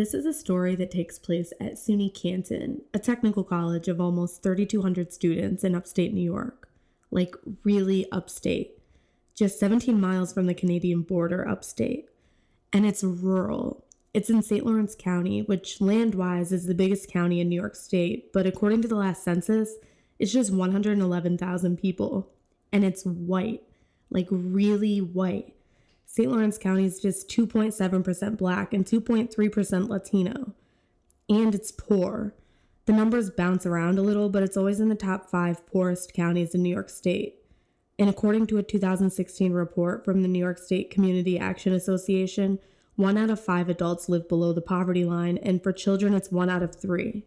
This is a story that takes place at SUNY Canton, a technical college of almost 3,200 students in upstate New York. Like, really upstate. Just 17 miles from the Canadian border upstate. And it's rural. It's in St. Lawrence County, which land wise is the biggest county in New York State, but according to the last census, it's just 111,000 people. And it's white. Like, really white. St. Lawrence County is just 2.7% black and 2.3% Latino. And it's poor. The numbers bounce around a little, but it's always in the top five poorest counties in New York State. And according to a 2016 report from the New York State Community Action Association, one out of five adults live below the poverty line, and for children, it's one out of three.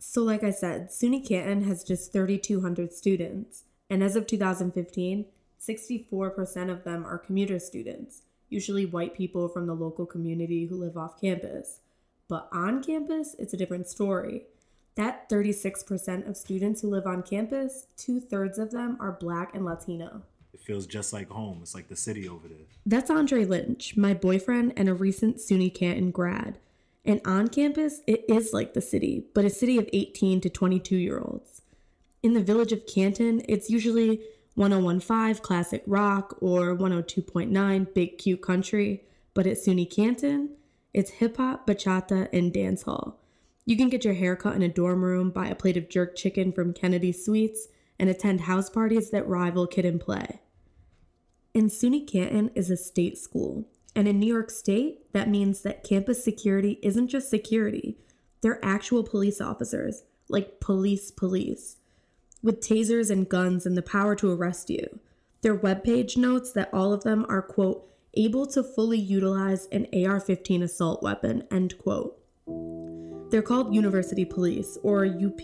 So, like I said, SUNY Canton has just 3,200 students, and as of 2015, 64% of them are commuter students, usually white people from the local community who live off campus. But on campus, it's a different story. That 36% of students who live on campus, two thirds of them are black and Latino. It feels just like home. It's like the city over there. That's Andre Lynch, my boyfriend and a recent SUNY Canton grad. And on campus, it is like the city, but a city of 18 to 22 year olds. In the village of Canton, it's usually 1015 classic rock or 102.9 big cute country, but at SUNY Canton, it's hip hop, bachata, and dance hall. You can get your hair cut in a dorm room, buy a plate of jerk chicken from Kennedy Suites, and attend house parties that rival Kid and Play. And SUNY Canton is a state school. And in New York State, that means that campus security isn't just security, they're actual police officers, like police police with tasers and guns and the power to arrest you. Their webpage notes that all of them are, quote, able to fully utilize an AR 15 assault weapon, end quote. They're called University Police, or UP.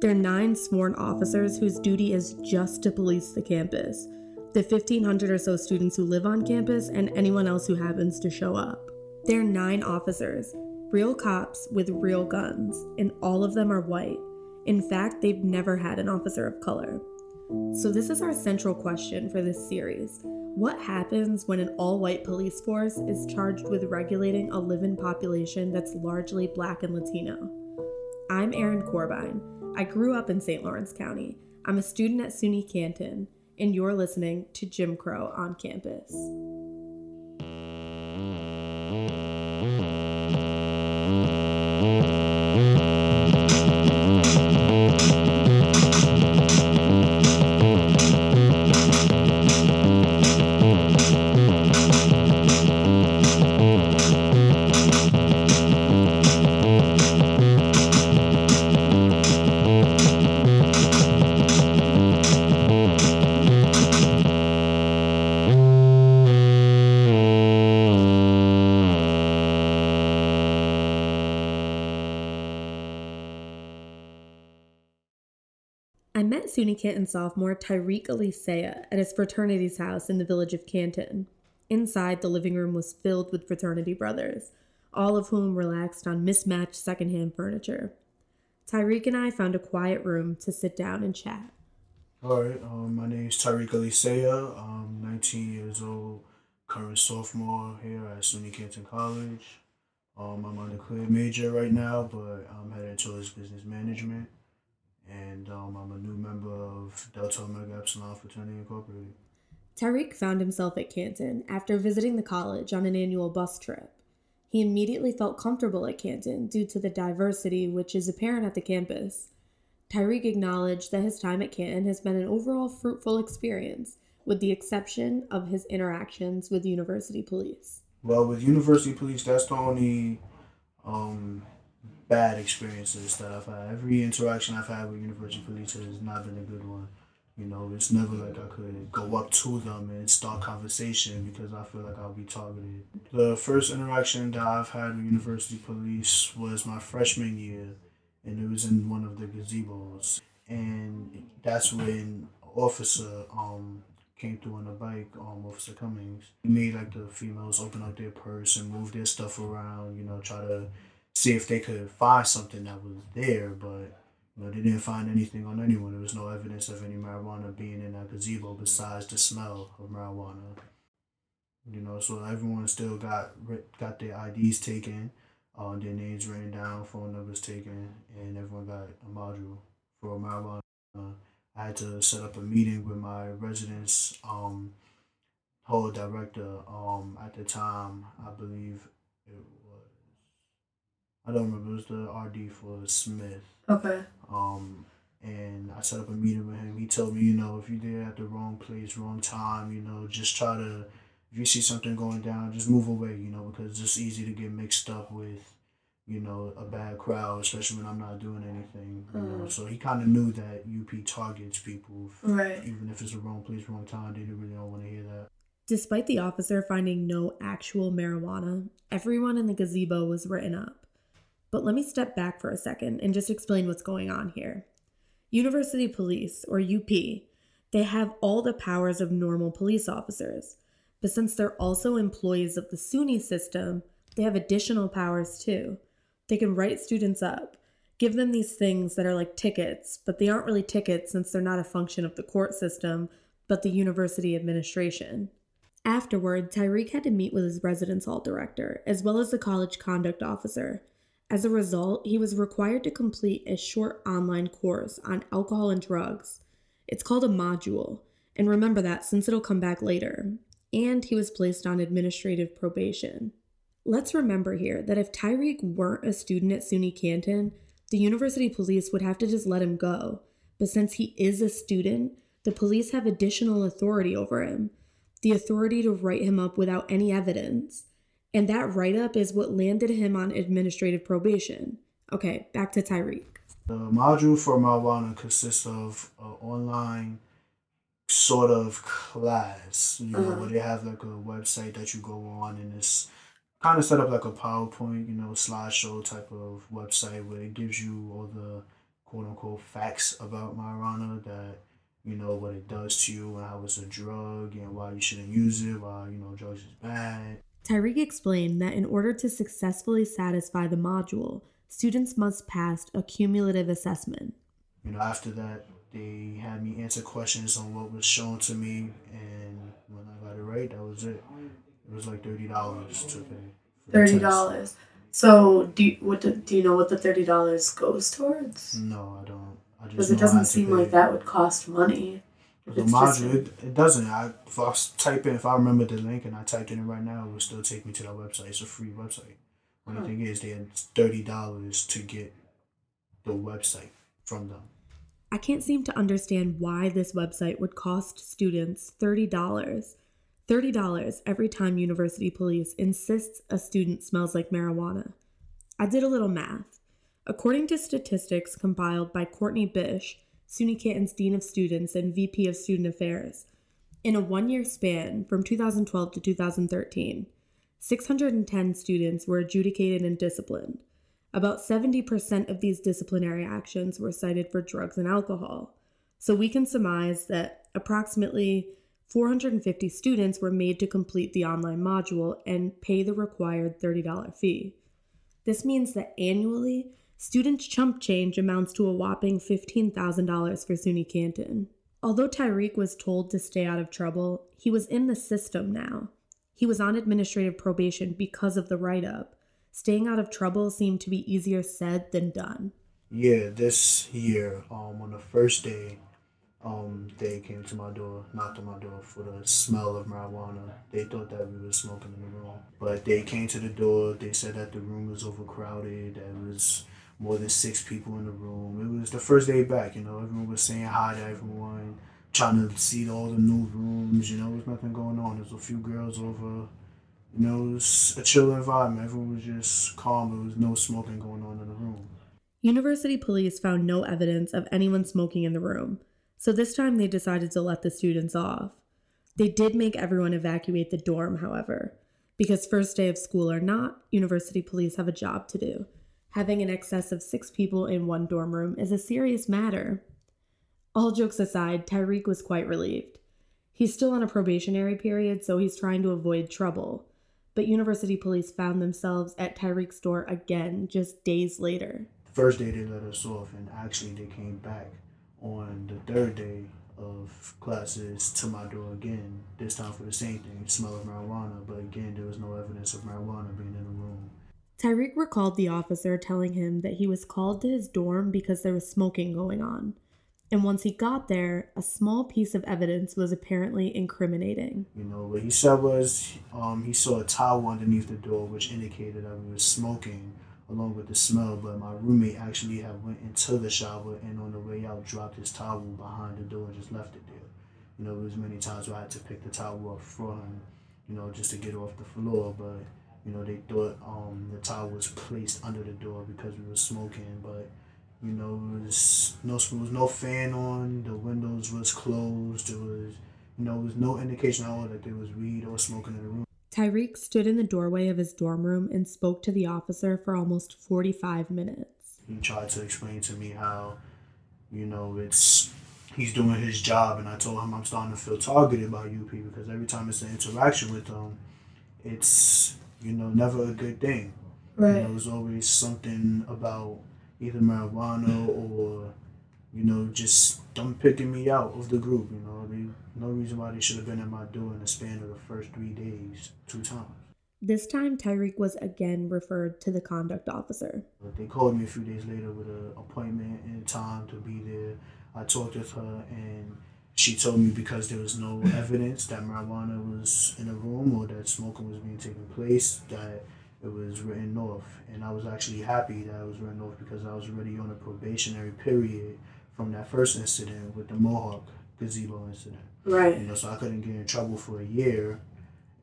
They're nine sworn officers whose duty is just to police the campus, the 1,500 or so students who live on campus, and anyone else who happens to show up. They're nine officers, real cops with real guns, and all of them are white. In fact, they've never had an officer of color. So, this is our central question for this series. What happens when an all white police force is charged with regulating a live in population that's largely black and Latino? I'm Erin Corbine. I grew up in St. Lawrence County. I'm a student at SUNY Canton, and you're listening to Jim Crow on campus. SUNY Canton sophomore Tyreek Alisea at his fraternity's house in the village of Canton. Inside, the living room was filled with fraternity brothers, all of whom relaxed on mismatched secondhand furniture. Tyreek and I found a quiet room to sit down and chat. All right, um, my name is Tyreek Alisea. I'm 19 years old, current sophomore here at SUNY Canton College. Um, I'm on the clear major right now, but I'm headed towards business management and um, I'm a new member of Delta Omega Epsilon Fraternity Incorporated. Tyreek found himself at Canton after visiting the college on an annual bus trip. He immediately felt comfortable at Canton due to the diversity which is apparent at the campus. Tyreek acknowledged that his time at Canton has been an overall fruitful experience, with the exception of his interactions with university police. Well, with university police, that's the only um, bad experiences that I've had. Every interaction I've had with university police has not been a good one. You know, it's never like I could go up to them and start conversation because I feel like I'll be targeted. The first interaction that I've had with university police was my freshman year, and it was in one of the gazebos, and that's when officer um came through on a bike, um, Officer Cummings. He made like the females open up their purse and move their stuff around, you know, try to see if they could find something that was there, but you know, they didn't find anything on anyone. There was no evidence of any marijuana being in that gazebo besides the smell of marijuana. You know, so everyone still got got their IDs taken. uh, their names written down, phone numbers taken, and everyone got a module for marijuana. I had to set up a meeting with my residence um, whole director. Um, at the time, I believe it. I don't remember. It was the RD for Smith. Okay. Um, and I set up a meeting with him. He told me, you know, if you're there at the wrong place, wrong time, you know, just try to, if you see something going down, just move away, you know, because it's just easy to get mixed up with, you know, a bad crowd, especially when I'm not doing anything. You know, Mm. so he kind of knew that UP targets people, if- Right. even if it's the wrong place, wrong time. They really don't want to hear that. Despite the officer finding no actual marijuana, everyone in the gazebo was written up. But let me step back for a second and just explain what's going on here. University Police, or UP, they have all the powers of normal police officers. But since they're also employees of the SUNY system, they have additional powers too. They can write students up, give them these things that are like tickets, but they aren't really tickets since they're not a function of the court system, but the university administration. Afterward, Tyreek had to meet with his residence hall director, as well as the college conduct officer. As a result, he was required to complete a short online course on alcohol and drugs. It's called a module, and remember that since it'll come back later. And he was placed on administrative probation. Let's remember here that if Tyreek weren't a student at SUNY Canton, the university police would have to just let him go. But since he is a student, the police have additional authority over him the authority to write him up without any evidence. And that write up is what landed him on administrative probation. Okay, back to Tyreek. The module for marijuana consists of an online sort of class, you know, Uh-huh. where they have like a website that you go on and it's kind of set up like a PowerPoint, you know, slideshow type of website where it gives you all the quote unquote facts about marijuana that you know what it does to you and how it's a drug and why you shouldn't use it, why you know drugs is bad. Tyreek explained that in order to successfully satisfy the module, students must pass a cumulative assessment. You know, after that, they had me answer questions on what was shown to me, and when I got it right, that was it. It was like thirty dollars to pay. Thirty dollars. So do you, what do, do you know what the thirty dollars goes towards? No, I don't. I just Because it doesn't seem like that would cost money. If The it's just- it, it doesn't. I if I type in, if I remember the link and I typed in it right now, it would still take me to that website. It's a free website. Only Huh. thing is, they had thirty dollars to get the website from them. I can't seem to understand why this website would cost students $30. $30 every time University Police insists a student smells like marijuana. I did a little math. According to statistics compiled by Courtney Bish, SUNY Canton's Dean of Students and VP of Student Affairs, in a one year span from 2012 to 2013, 610 students were adjudicated and disciplined. About 70% of these disciplinary actions were cited for drugs and alcohol. So we can surmise that approximately 450 students were made to complete the online module and pay the required $30 fee. This means that annually, students' chump change amounts to a whopping $15,000 for SUNY Canton. Although Tyreek was told to stay out of trouble, he was in the system now. He was on administrative probation because of the write up. Staying out of trouble seemed to be easier said than done. Yeah, this year, um, on the first day, um, they came to my door, knocked on my door for the smell of marijuana. They thought that we were smoking in the room, but they came to the door. They said that the room was overcrowded. There was more than six people in the room. It was the first day back. You know, everyone was saying hi to everyone, trying to see all the new rooms. You know, there was nothing going on. There was a few girls over. You know, it was a chill environment. Everyone was just calm. There was no smoking going on in the room. University police found no evidence of anyone smoking in the room, so this time they decided to let the students off. They did make everyone evacuate the dorm, however, because first day of school or not, university police have a job to do. Having an excess of six people in one dorm room is a serious matter. All jokes aside, Tyreek was quite relieved. He's still on a probationary period, so he's trying to avoid trouble. But university police found themselves at Tyreek's door again just days later. first day they let us off and actually they came back on the third day of classes to my door again this time for the same thing smell of marijuana but again there was no evidence of marijuana being in the room Tyreek recalled the officer telling him that he was called to his dorm because there was smoking going on. And once he got there, a small piece of evidence was apparently incriminating. You know, what he said was um, he saw a towel underneath the door, which indicated that we were smoking along with the smell. But my roommate actually had went into the shower and on the way out dropped his towel behind the door and just left it there. You know, there was many times where I had to pick the towel up from you know, just to get off the floor. But you know, they thought um, the towel was placed under the door because we were smoking, but you know, it was no there was no fan on. The windows was closed. There was, you know, there was no indication at all that there was weed or smoking in the room. Tyreek stood in the doorway of his dorm room and spoke to the officer for almost 45 minutes. He tried to explain to me how, you know, it's he's doing his job, and I told him I'm starting to feel targeted by UP because every time it's an interaction with them, it's you know never a good thing. Right. You know, there's always something about either marijuana or, you know, just them picking me out of the group. You know, they, no reason why they should have been at my door in the span of the first three days, two times. This time, Tyreek was again referred to the conduct officer. They called me a few days later with an appointment and time to be there. I talked with her and she told me because there was no evidence that marijuana was in the room or that smoking was being taken place, that it was written off. And I was actually happy that it was written off because I was already on a probationary period from that first incident with the Mohawk gazebo incident. Right. You know, so I couldn't get in trouble for a year.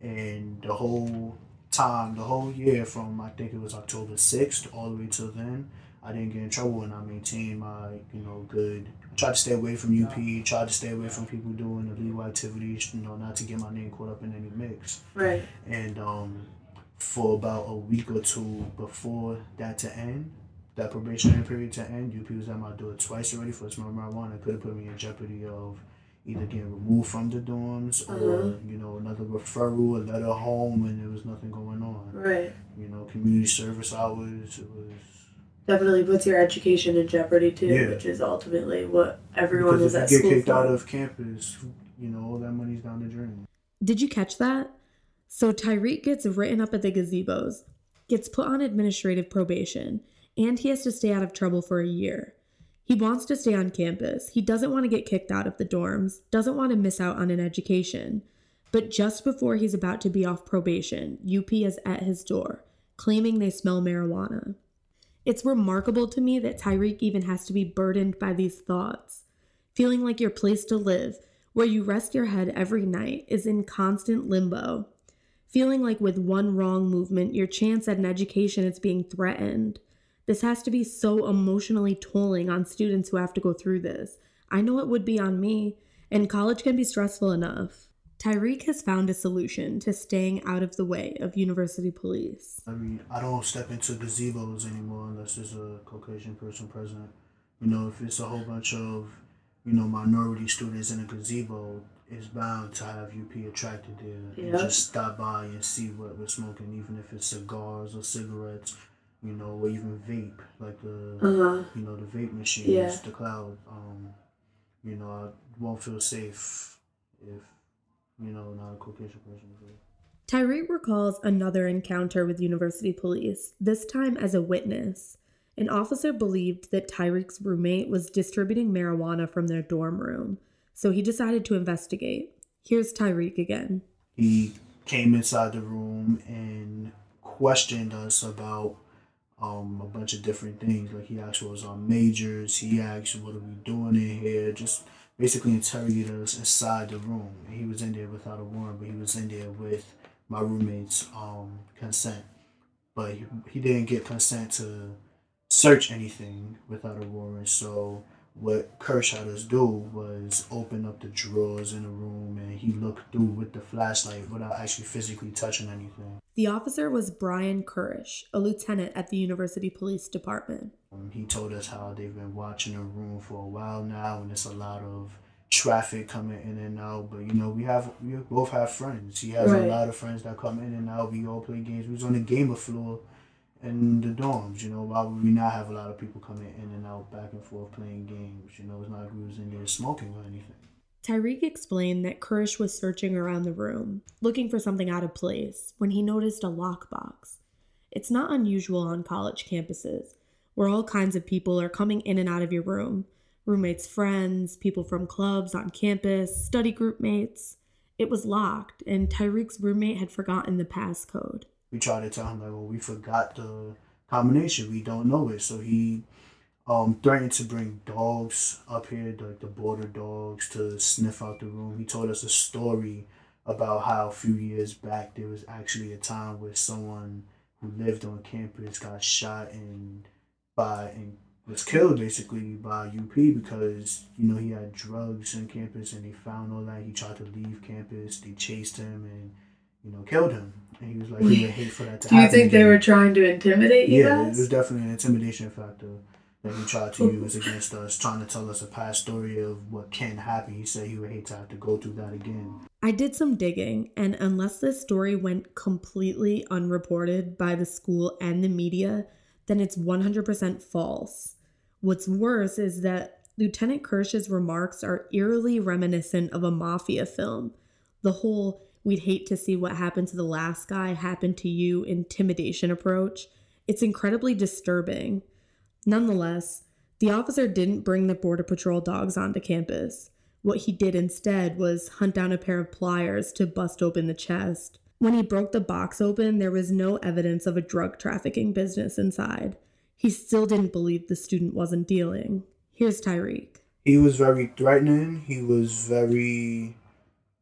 And the whole time, the whole year from I think it was October 6th all the way till then, I didn't get in trouble and I maintained my, you know, good. I tried to stay away from UP, tried to stay away from people doing illegal activities, you know, not to get my name caught up in any mix. Right. And um, for about a week or two before that to end, that probationary period to end, UP was at my door twice already for smoking marijuana. It could have put me in jeopardy of either getting removed from the dorms or, Uh-huh. you know, another referral, a letter home, and there was nothing going on. Right. You know, community service hours, it was. Definitely puts your education in jeopardy too, Yeah. which is ultimately what everyone because is at if you get kicked for. out of campus, you know, all that money's down the drain. Did you catch that? So Tyreek gets written up at the gazebos, gets put on administrative probation, and he has to stay out of trouble for a year. He wants to stay on campus. He doesn't want to get kicked out of the dorms, doesn't want to miss out on an education. But just before he's about to be off probation, UP is at his door, claiming they smell marijuana. It's remarkable to me that Tyreek even has to be burdened by these thoughts. Feeling like your place to live, where you rest your head every night, is in constant limbo. Feeling like with one wrong movement, your chance at an education is being threatened. This has to be so emotionally tolling on students who have to go through this. I know it would be on me, and college can be stressful enough. Tyreek has found a solution to staying out of the way of university police. I mean, I don't step into gazebos anymore unless there's a Caucasian person present. You know, if it's a whole bunch of, you know, minority students in a gazebo, it's bound to have UP attracted there and Yeah. just stop by and see what we're smoking, even if it's cigars or cigarettes, you know, or even vape, like the, Uh huh. you know, the vape machines, Yeah. the cloud. Um, you know, I won't feel safe if, you know, not a Caucasian person there. Tyreek recalls another encounter with university police, this time as a witness. An officer believed that Tyreek's roommate was distributing marijuana from their dorm room, so he decided to investigate. Here's Tyreek again. he came inside the room and questioned us about um, a bunch of different things. Like he asked what was our majors. He asked what are we doing in here. Just basically interrogated us inside the room. He was in there without a warrant, but he was in there with my roommate's um, consent. But he, he didn't get consent to search anything without a warrant. So what Kirsch had us do was open up the drawers in the room and he looked through with the flashlight without actually physically touching anything. The officer was Brian Kurish, a lieutenant at the University Police Department. Um, he told us how they've been watching the room for a while now and it's a lot of traffic coming in and out. But you know, we have we both have friends. He has Right. a lot of friends that come in and out. We all play games. We was on the gamer floor in the dorms, you know, why would we not have a lot of people coming in and out back and forth playing games? You know, it's not like we was in there smoking or anything. Tyreek explained that Kurish was searching around the room, looking for something out of place, when he noticed a lockbox. It's not unusual on college campuses, where all kinds of people are coming in and out of your room roommates' friends, people from clubs on campus, study group mates. It was locked, and Tyreek's roommate had forgotten the passcode. We tried to tell him like, well, we forgot the combination. We don't know it. So he um threatened to bring dogs up here, like the border dogs, to sniff out the room. He told us a story about how a few years back there was actually a time where someone who lived on campus got shot and by and was killed basically by UP because you know he had drugs on campus and they found all that. He tried to leave campus. They chased him and you know killed him. And he was like, he would hate for that to Do you happen. think they were trying to intimidate you Yeah, it was definitely an intimidation factor that he tried to use against us, trying to tell us a past story of what can happen. He said he would hate to have to go through that again. I did some digging, and unless this story went completely unreported by the school and the media, then it's 100% false. What's worse is that Lieutenant Kirsch's remarks are eerily reminiscent of a mafia film. The whole we'd hate to see what happened to the last guy happen to you intimidation approach. It's incredibly disturbing. Nonetheless, the officer didn't bring the Border Patrol dogs onto campus. What he did instead was hunt down a pair of pliers to bust open the chest. When he broke the box open, there was no evidence of a drug trafficking business inside. He still didn't believe the student wasn't dealing. Here's Tyreek. He was very threatening. He was very,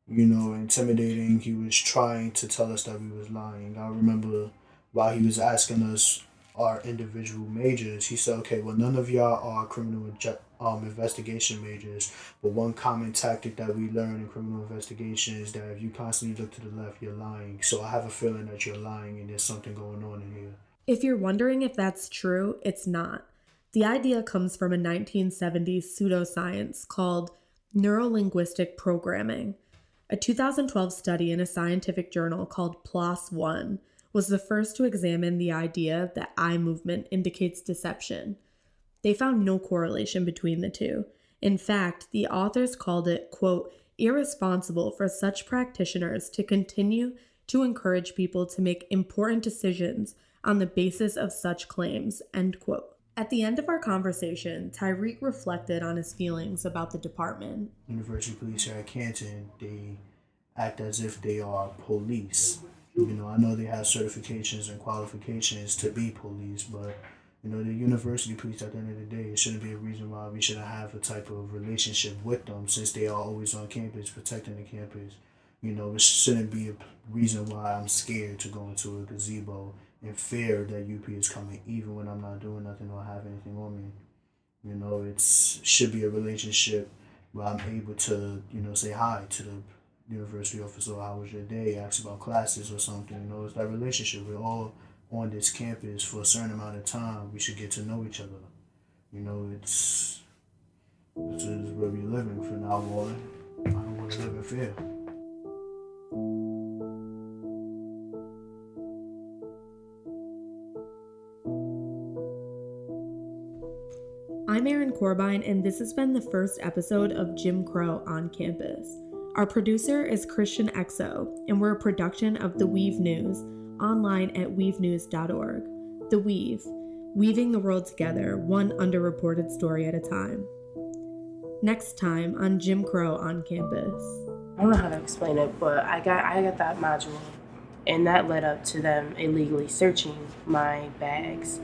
you know, intimidating. He was trying to tell us that we was lying. I remember while he was asking us our individual majors, he said, "Okay, well, none of y'all are criminal um investigation majors, but one common tactic that we learn in criminal investigation is that if you constantly look to the left, you're lying. So I have a feeling that you're lying, and there's something going on in here." If you're wondering if that's true, it's not. The idea comes from a 1970s pseudoscience called neurolinguistic programming. A 2012 study in a scientific journal called PLOS One was the first to examine the idea that eye movement indicates deception. They found no correlation between the two. In fact, the authors called it, quote, irresponsible for such practitioners to continue to encourage people to make important decisions on the basis of such claims, end quote. At the end of our conversation, Tyreek reflected on his feelings about the department. University Police here at Canton, they act as if they are police. You know, I know they have certifications and qualifications to be police, but you know, the university police at the end of the day, it shouldn't be a reason why we shouldn't have a type of relationship with them since they are always on campus protecting the campus. You know, it shouldn't be a reason why I'm scared to go into a gazebo in fear that UP is coming, even when I'm not doing nothing or have anything on me. You know, it's should be a relationship where I'm able to, you know, say hi to the university officer, how was your day, ask about classes or something. You know, it's that relationship. We're all on this campus for a certain amount of time. We should get to know each other. You know, it's this is where we're living for now on. I don't want to live in fear. I'm Erin Corbine, and this has been the first episode of Jim Crow on campus. Our producer is Christian Exo, and we're a production of The Weave News, online at weavenews.org. The Weave, weaving the world together, one underreported story at a time. Next time on Jim Crow on campus. I don't know how to explain it, but I got I got that module, and that led up to them illegally searching my bags